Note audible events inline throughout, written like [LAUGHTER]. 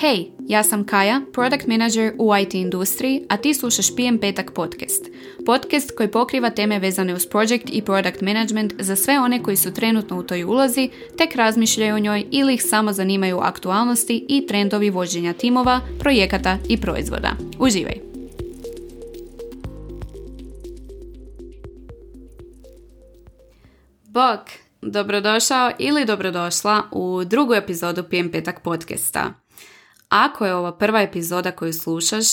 Hej, ja sam Kaja, product manager u IT industriji, a ti slušaš PM Petak podcast. Podcast koji pokriva teme vezane uz project i product management za sve one koji su trenutno u toj ulozi, tek razmišljaju o njoj ili ih samo zanimaju aktualnosti i trendovi vođenja timova, projekata i proizvoda. Uživaj! Bok, dobrodošao ili dobrodošla u drugu epizodu PM Petak podcasta. Ako je ovo prva epizoda koju slušaš,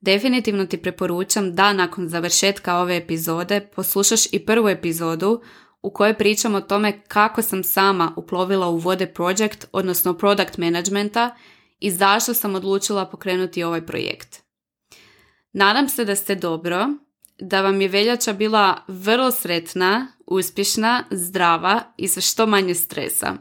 definitivno ti preporučam da nakon završetka ove epizode poslušaš i prvu epizodu u kojoj pričam o tome kako sam sama uplovila u vode project, odnosno product managementa i zašto sam odlučila pokrenuti ovaj projekt. Nadam se da ste dobro, da vam je veljača bila vrlo sretna, uspješna, zdrava i sa što manje stresa.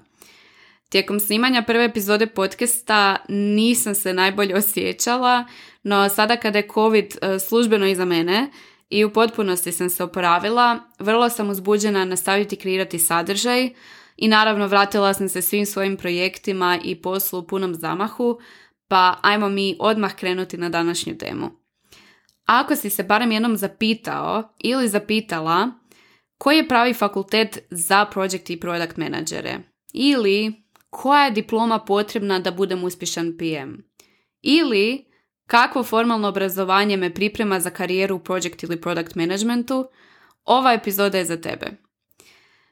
Tijekom snimanja prve epizode podcasta nisam se najbolje osjećala, no sada kada je COVID e, službeno iza mene i u potpunosti sam se oporavila, vrlo sam uzbuđena nastaviti kreirati sadržaj i naravno vratila sam se svim svojim projektima i poslu u punom zamahu, pa ajmo mi odmah krenuti na današnju temu. Ako si se barem jednom zapitao ili zapitala koji je pravi fakultet za project i product menadžere ili koja je diploma potrebna da budem uspješan PM. Ili kakvo formalno obrazovanje me priprema za karijeru u project ili product managementu, ova epizoda je za tebe.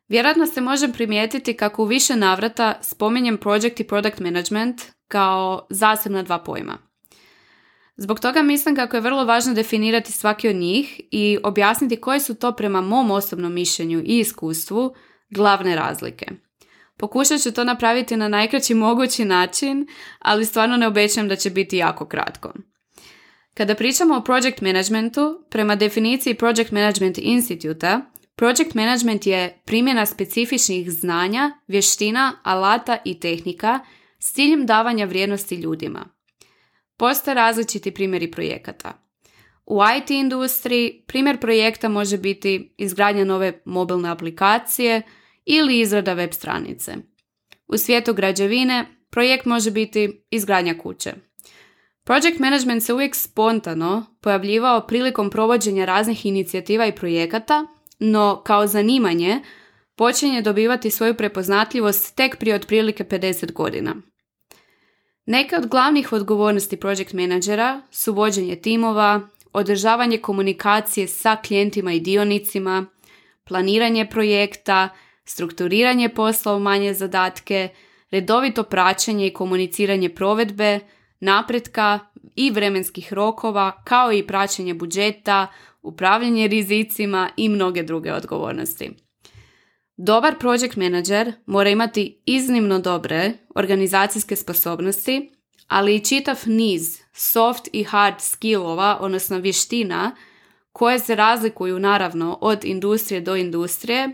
Vjerojatno se možem primijetiti kako u više navrata spominjem project i product management kao zasebna dva pojma. Zbog toga mislim kako je vrlo važno definirati svaki od njih i objasniti koje su to prema mom osobnom mišljenju i iskustvu glavne razlike. Pokušat ću to napraviti na najkraći mogući način, ali stvarno ne obećam da će biti jako kratko. Kada pričamo o project managementu, prema definiciji Project Management Instituta, project management je primjena specifičnih znanja, vještina, alata i tehnika s ciljem davanja vrijednosti ljudima. Postoje različiti primjeri projekata. U IT industriji primjer projekta može biti izgradnja nove mobilne aplikacije, ili izrada web stranice. U svijetu građevine projekt može biti izgradnja kuće. Project management se uvijek spontano pojavljivao prilikom provođenja raznih inicijativa i projekata, no kao zanimanje počinje dobivati svoju prepoznatljivost tek prije otprilike 50 godina. Neke od glavnih odgovornosti project menadžera su vođenje timova, održavanje komunikacije sa klijentima i dionicima, planiranje projekta, strukturiranje posla u manje zadatke, redovito praćenje i komuniciranje provedbe, napretka i vremenskih rokova, kao i praćenje budžeta, upravljanje rizicima i mnoge druge odgovornosti. Dobar project manager mora imati iznimno dobre organizacijske sposobnosti, ali i čitav niz soft i hard skillova, odnosno vještina, koje se razlikuju naravno od industrije do industrije,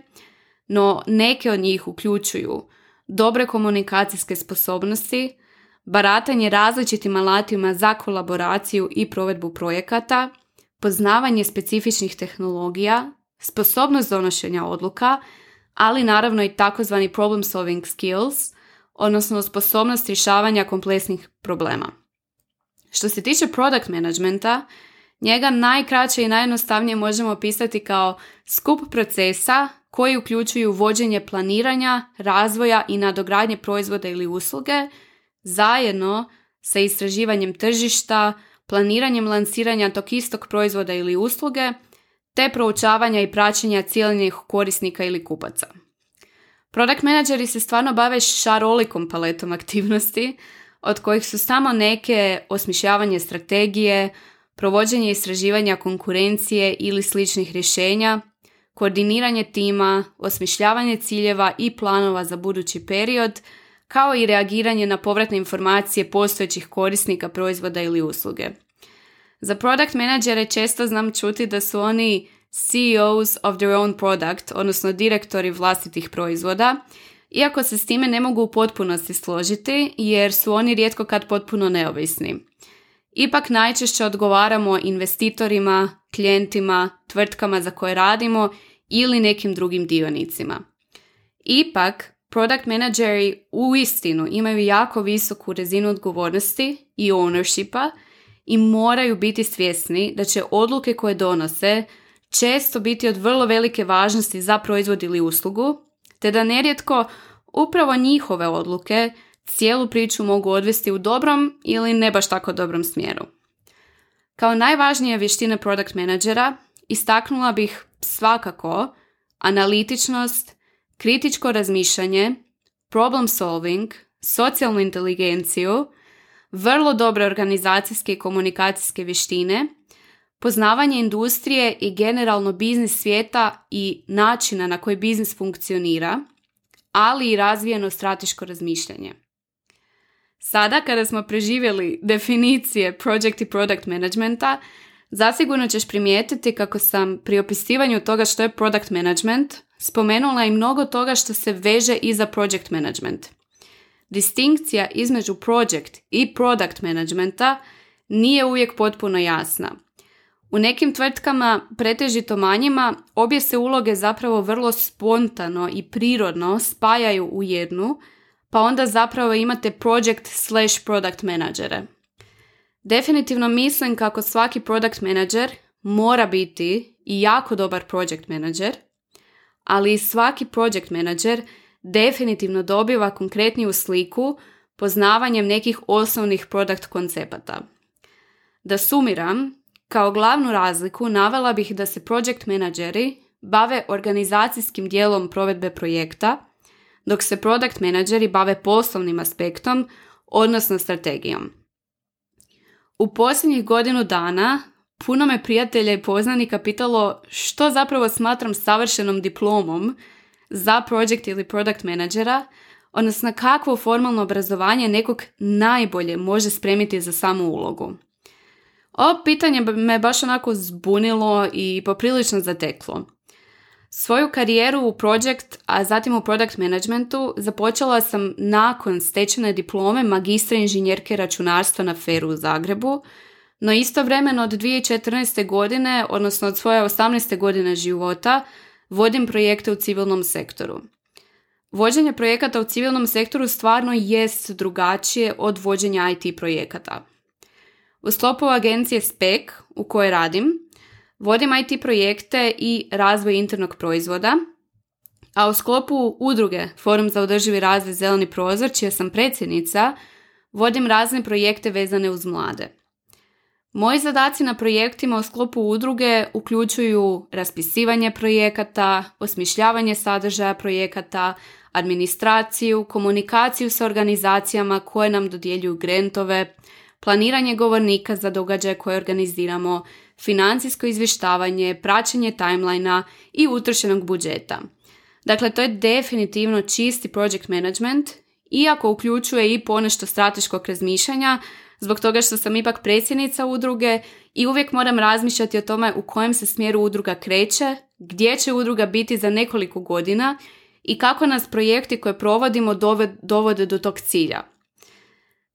no neke od njih uključuju dobre komunikacijske sposobnosti, baratanje različitim alatima za kolaboraciju i provedbu projekata, poznavanje specifičnih tehnologija, sposobnost donošenja odluka, ali naravno i takozvani problem solving skills, odnosno sposobnost rješavanja kompleksnih problema. Što se tiče product managementa, njega najkraće i najjednostavnije možemo opisati kao skup procesa koji uključuju vođenje planiranja, razvoja i nadogradnje proizvoda ili usluge, zajedno sa istraživanjem tržišta, planiranjem lansiranja tog istog proizvoda ili usluge, te proučavanja i praćenja cijeljenih korisnika ili kupaca. Product menadžeri se stvarno bave šarolikom paletom aktivnosti, od kojih su samo neke osmišljavanje strategije, provođenje istraživanja konkurencije ili sličnih rješenja, koordiniranje tima, osmišljavanje ciljeva i planova za budući period, kao i reagiranje na povratne informacije postojećih korisnika proizvoda ili usluge. Za product menadžere često znam čuti da su oni CEOs of their own product, odnosno direktori vlastitih proizvoda, iako se s time ne mogu u potpunosti složiti jer su oni rijetko kad potpuno neovisni. Ipak najčešće odgovaramo investitorima, klijentima, tvrtkama za koje radimo ili nekim drugim dionicima. Ipak, product manageri u istinu imaju jako visoku razinu odgovornosti i ownershipa i moraju biti svjesni da će odluke koje donose često biti od vrlo velike važnosti za proizvod ili uslugu, te da nerijetko upravo njihove odluke cijelu priču mogu odvesti u dobrom ili ne baš tako dobrom smjeru. Kao najvažnije vještine product menadžera istaknula bih svakako analitičnost, kritičko razmišljanje, problem solving, socijalnu inteligenciju, vrlo dobre organizacijske i komunikacijske vještine, poznavanje industrije i generalno biznis svijeta i načina na koji biznis funkcionira, ali i razvijeno strateško razmišljanje. Sada kada smo preživjeli definicije project i product managementa, zasigurno ćeš primijetiti kako sam pri opisivanju toga što je product management spomenula i mnogo toga što se veže i za project management. Distinkcija između project i product managementa nije uvijek potpuno jasna. U nekim tvrtkama, pretežito manjima, obje se uloge zapravo vrlo spontano i prirodno spajaju u jednu, pa onda zapravo imate project slash product menadžere. Definitivno mislim kako svaki product manager mora biti i jako dobar project manager, ali svaki project manager definitivno dobiva konkretniju sliku poznavanjem nekih osnovnih product koncepata. Da sumiram, kao glavnu razliku navela bih da se project menadžeri bave organizacijskim dijelom provedbe projekta, dok se product menadžeri bave poslovnim aspektom, odnosno strategijom. U posljednjih godinu dana puno me prijatelja i poznanika pitalo što zapravo smatram savršenom diplomom za project ili product menadžera, odnosno kakvo formalno obrazovanje nekog najbolje može spremiti za samu ulogu. Ovo pitanje me baš onako zbunilo i poprilično zateklo. Svoju karijeru u project, a zatim u product managementu započela sam nakon stečene diplome magistra inženjerke računarstva na Feru u Zagrebu, no istovremeno od 2014. godine, odnosno od svoje 18. godine života, vodim projekte u civilnom sektoru. Vođenje projekata u civilnom sektoru stvarno jest drugačije od vođenja IT projekata. U sklopu agencije SPEC u kojoj radim, vodim IT projekte i razvoj internog proizvoda, a u sklopu udruge Forum za održivi razvoj Zeleni prozor, čija sam predsjednica, vodim razne projekte vezane uz mlade. Moji zadaci na projektima u sklopu udruge uključuju raspisivanje projekata, osmišljavanje sadržaja projekata, administraciju, komunikaciju sa organizacijama koje nam dodjeljuju grantove, planiranje govornika za događaje koje organiziramo, financijsko izvještavanje, praćenje timelina i utrošenog budžeta. Dakle, to je definitivno čisti project management, iako uključuje i ponešto strateškog razmišljanja, zbog toga što sam ipak predsjednica udruge i uvijek moram razmišljati o tome u kojem se smjeru udruga kreće, gdje će udruga biti za nekoliko godina i kako nas projekti koje provodimo dovode do tog cilja.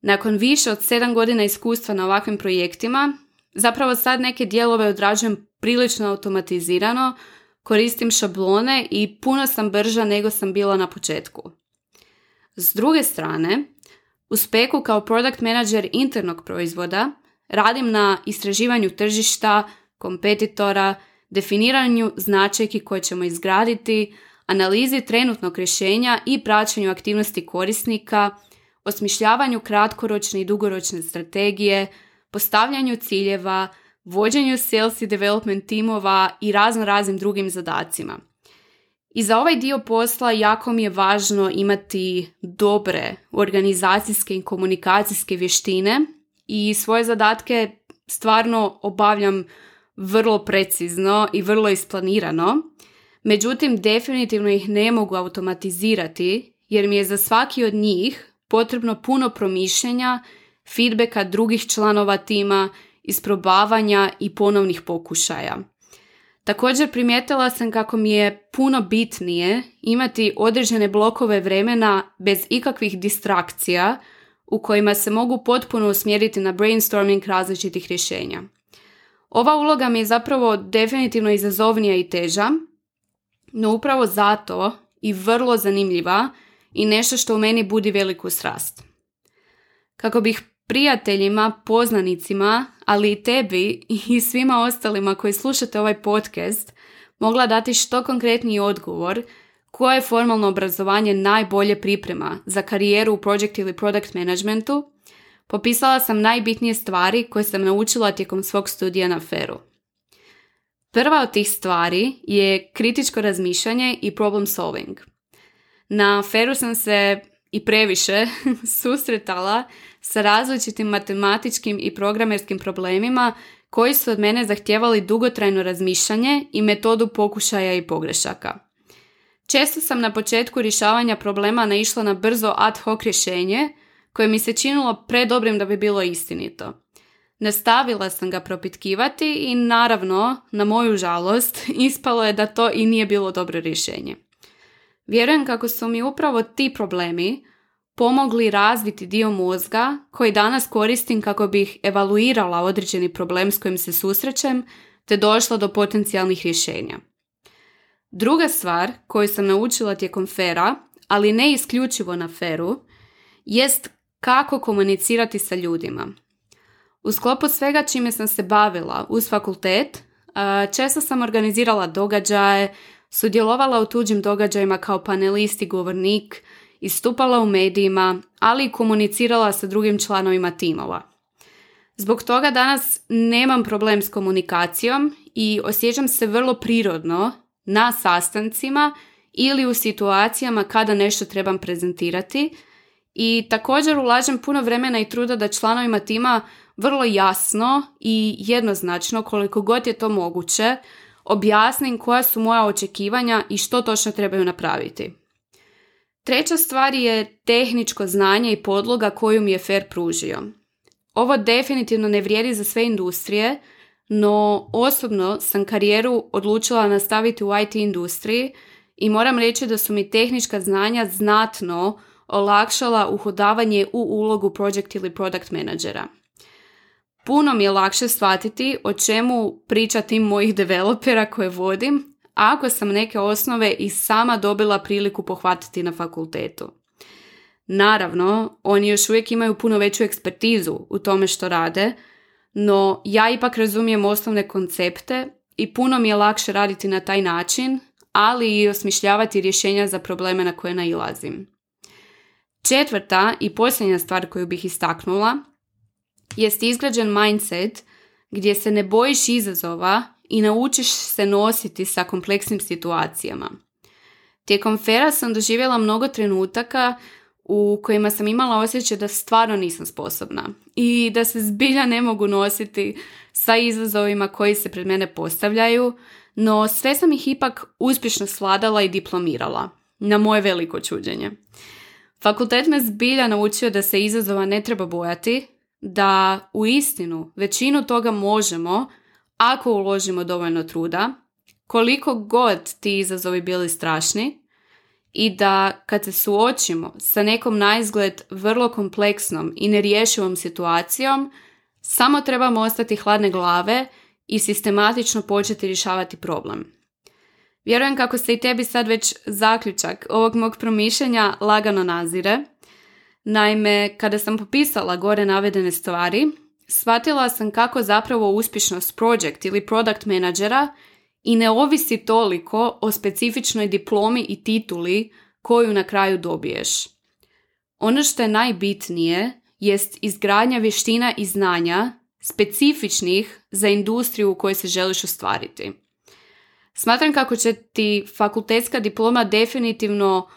Nakon više od sedam godina iskustva na ovakvim projektima, zapravo sad neke dijelove odrađujem prilično automatizirano, koristim šablone i puno sam brža nego sam bila na početku. S druge strane, u speku kao product manager internog proizvoda radim na istraživanju tržišta, kompetitora, definiranju značajki koje ćemo izgraditi, analizi trenutnog rješenja i praćenju aktivnosti korisnika, osmišljavanju kratkoročne i dugoročne strategije, postavljanju ciljeva, vođenju sales i development timova i razno raznim drugim zadacima. I za ovaj dio posla jako mi je važno imati dobre organizacijske i komunikacijske vještine i svoje zadatke stvarno obavljam vrlo precizno i vrlo isplanirano. Međutim, definitivno ih ne mogu automatizirati jer mi je za svaki od njih potrebno puno promišljenja, feedbacka drugih članova tima, isprobavanja i ponovnih pokušaja. Također primijetila sam kako mi je puno bitnije imati određene blokove vremena bez ikakvih distrakcija u kojima se mogu potpuno usmjeriti na brainstorming različitih rješenja. Ova uloga mi je zapravo definitivno izazovnija i teža, no upravo zato i vrlo zanimljiva i nešto što u meni budi veliku strast. Kako bih prijateljima, poznanicima, ali i tebi i svima ostalima koji slušate ovaj podcast mogla dati što konkretniji odgovor koje formalno obrazovanje najbolje priprema za karijeru u project ili product managementu, popisala sam najbitnije stvari koje sam naučila tijekom svog studija na feru. Prva od tih stvari je kritičko razmišljanje i problem solving. Na feru sam se i previše [LAUGHS] susretala sa različitim matematičkim i programerskim problemima koji su od mene zahtijevali dugotrajno razmišljanje i metodu pokušaja i pogrešaka. Često sam na početku rješavanja problema naišla na brzo ad hoc rješenje koje mi se činilo predobrim da bi bilo istinito. Nastavila sam ga propitkivati i naravno, na moju žalost, [LAUGHS] ispalo je da to i nije bilo dobro rješenje. Vjerujem kako su mi upravo ti problemi pomogli razviti dio mozga koji danas koristim kako bih evaluirala određeni problem s kojim se susrećem te došla do potencijalnih rješenja. Druga stvar koju sam naučila tijekom fera, ali ne isključivo na feru, jest kako komunicirati sa ljudima. U sklopu svega čime sam se bavila uz fakultet, često sam organizirala događaje, sudjelovala u tuđim događajima kao panelist i govornik, istupala u medijima, ali i komunicirala sa drugim članovima timova. Zbog toga danas nemam problem s komunikacijom i osjećam se vrlo prirodno na sastancima ili u situacijama kada nešto trebam prezentirati i također ulažem puno vremena i truda da članovima tima vrlo jasno i jednoznačno koliko god je to moguće objasnim koja su moja očekivanja i što točno trebaju napraviti. Treća stvar je tehničko znanje i podloga koju mi je FAIR pružio. Ovo definitivno ne vrijedi za sve industrije, no osobno sam karijeru odlučila nastaviti u IT industriji i moram reći da su mi tehnička znanja znatno olakšala uhodavanje u ulogu project ili product menadžera. Puno mi je lakše shvatiti o čemu priča tim mojih developera koje vodim, ako sam neke osnove i sama dobila priliku pohvatiti na fakultetu. Naravno, oni još uvijek imaju puno veću ekspertizu u tome što rade, no ja ipak razumijem osnovne koncepte i puno mi je lakše raditi na taj način, ali i osmišljavati rješenja za probleme na koje nailazim. Četvrta i posljednja stvar koju bih istaknula jest izgrađen mindset gdje se ne bojiš izazova i naučiš se nositi sa kompleksnim situacijama. Tijekom fera sam doživjela mnogo trenutaka u kojima sam imala osjećaj da stvarno nisam sposobna i da se zbilja ne mogu nositi sa izazovima koji se pred mene postavljaju, no sve sam ih ipak uspješno sladala i diplomirala, na moje veliko čuđenje. Fakultet me zbilja naučio da se izazova ne treba bojati, da u istinu većinu toga možemo ako uložimo dovoljno truda, koliko god ti izazovi bili strašni i da kad se suočimo sa nekom naizgled vrlo kompleksnom i nerješivom situacijom, samo trebamo ostati hladne glave i sistematično početi rješavati problem. Vjerujem kako se i tebi sad već zaključak ovog mog promišljanja lagano nazire. Naime, kada sam popisala gore navedene stvari, shvatila sam kako zapravo uspješnost project ili product menadžera i ne ovisi toliko o specifičnoj diplomi i tituli koju na kraju dobiješ. Ono što je najbitnije jest izgradnja vještina i znanja specifičnih za industriju u kojoj se želiš ostvariti. Smatram kako će ti fakultetska diploma definitivno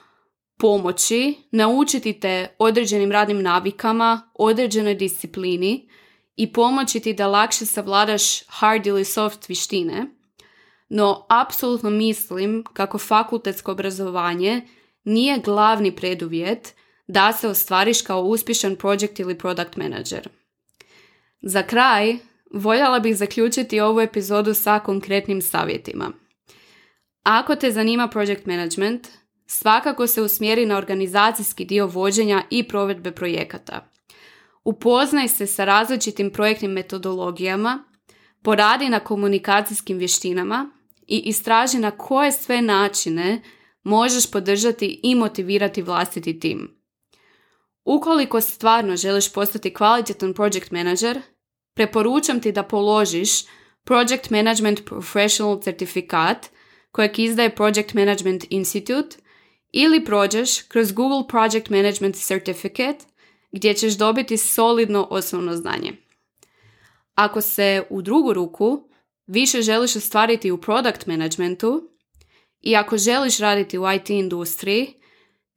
pomoći naučiti te određenim radnim navikama, određenoj disciplini i pomoći ti da lakše savladaš hard ili soft vještine. No, apsolutno mislim kako fakultetsko obrazovanje nije glavni preduvjet da se ostvariš kao uspješan project ili product manager. Za kraj, voljela bih zaključiti ovu epizodu sa konkretnim savjetima. Ako te zanima project management, svakako se usmjeri na organizacijski dio vođenja i provedbe projekata. Upoznaj se sa različitim projektnim metodologijama, poradi na komunikacijskim vještinama i istraži na koje sve načine možeš podržati i motivirati vlastiti tim. Ukoliko stvarno želiš postati kvalitetan project manager, preporučam ti da položiš Project Management Professional certifikat kojeg izdaje Project Management Institute ili prođeš kroz Google Project Management Certificate gdje ćeš dobiti solidno osnovno znanje. Ako se u drugu ruku više želiš ostvariti u product managementu i ako želiš raditi u IT industriji,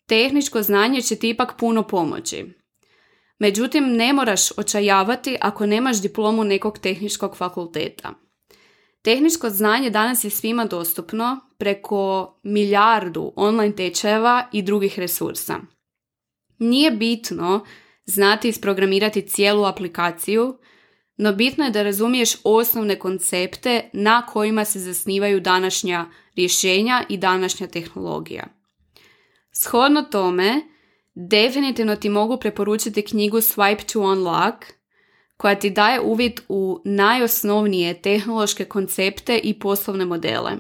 tehničko znanje će ti ipak puno pomoći. Međutim, ne moraš očajavati ako nemaš diplomu nekog tehničkog fakulteta. Tehničko znanje danas je svima dostupno preko milijardu online tečajeva i drugih resursa. Nije bitno znati isprogramirati cijelu aplikaciju, no bitno je da razumiješ osnovne koncepte na kojima se zasnivaju današnja rješenja i današnja tehnologija. Shodno tome, definitivno ti mogu preporučiti knjigu Swipe to Unlock, koja ti daje uvid u najosnovnije tehnološke koncepte i poslovne modele.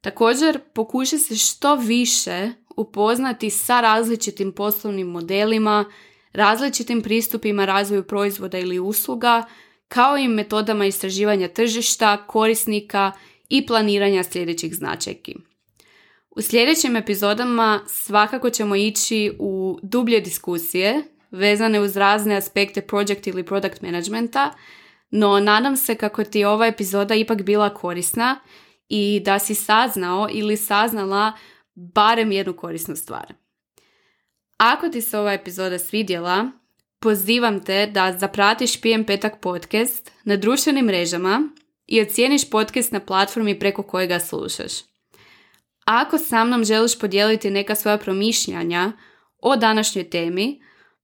Također, pokušaj se što više upoznati sa različitim poslovnim modelima, različitim pristupima razvoju proizvoda ili usluga, kao i metodama istraživanja tržišta, korisnika i planiranja sljedećih značajki. U sljedećim epizodama svakako ćemo ići u dublje diskusije vezane uz razne aspekte project ili product managementa, no nadam se kako ti je ova epizoda ipak bila korisna i da si saznao ili saznala barem jednu korisnu stvar. Ako ti se ova epizoda svidjela, pozivam te da zapratiš PM Petak podcast na društvenim mrežama i ocijeniš podcast na platformi preko kojega slušaš. Ako sa mnom želiš podijeliti neka svoja promišljanja o današnjoj temi,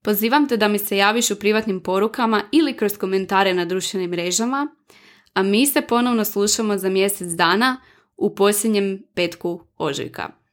pozivam te da mi se javiš u privatnim porukama ili kroz komentare na društvenim mrežama, a mi se ponovno slušamo za mjesec dana u posljednjem petku ožujka.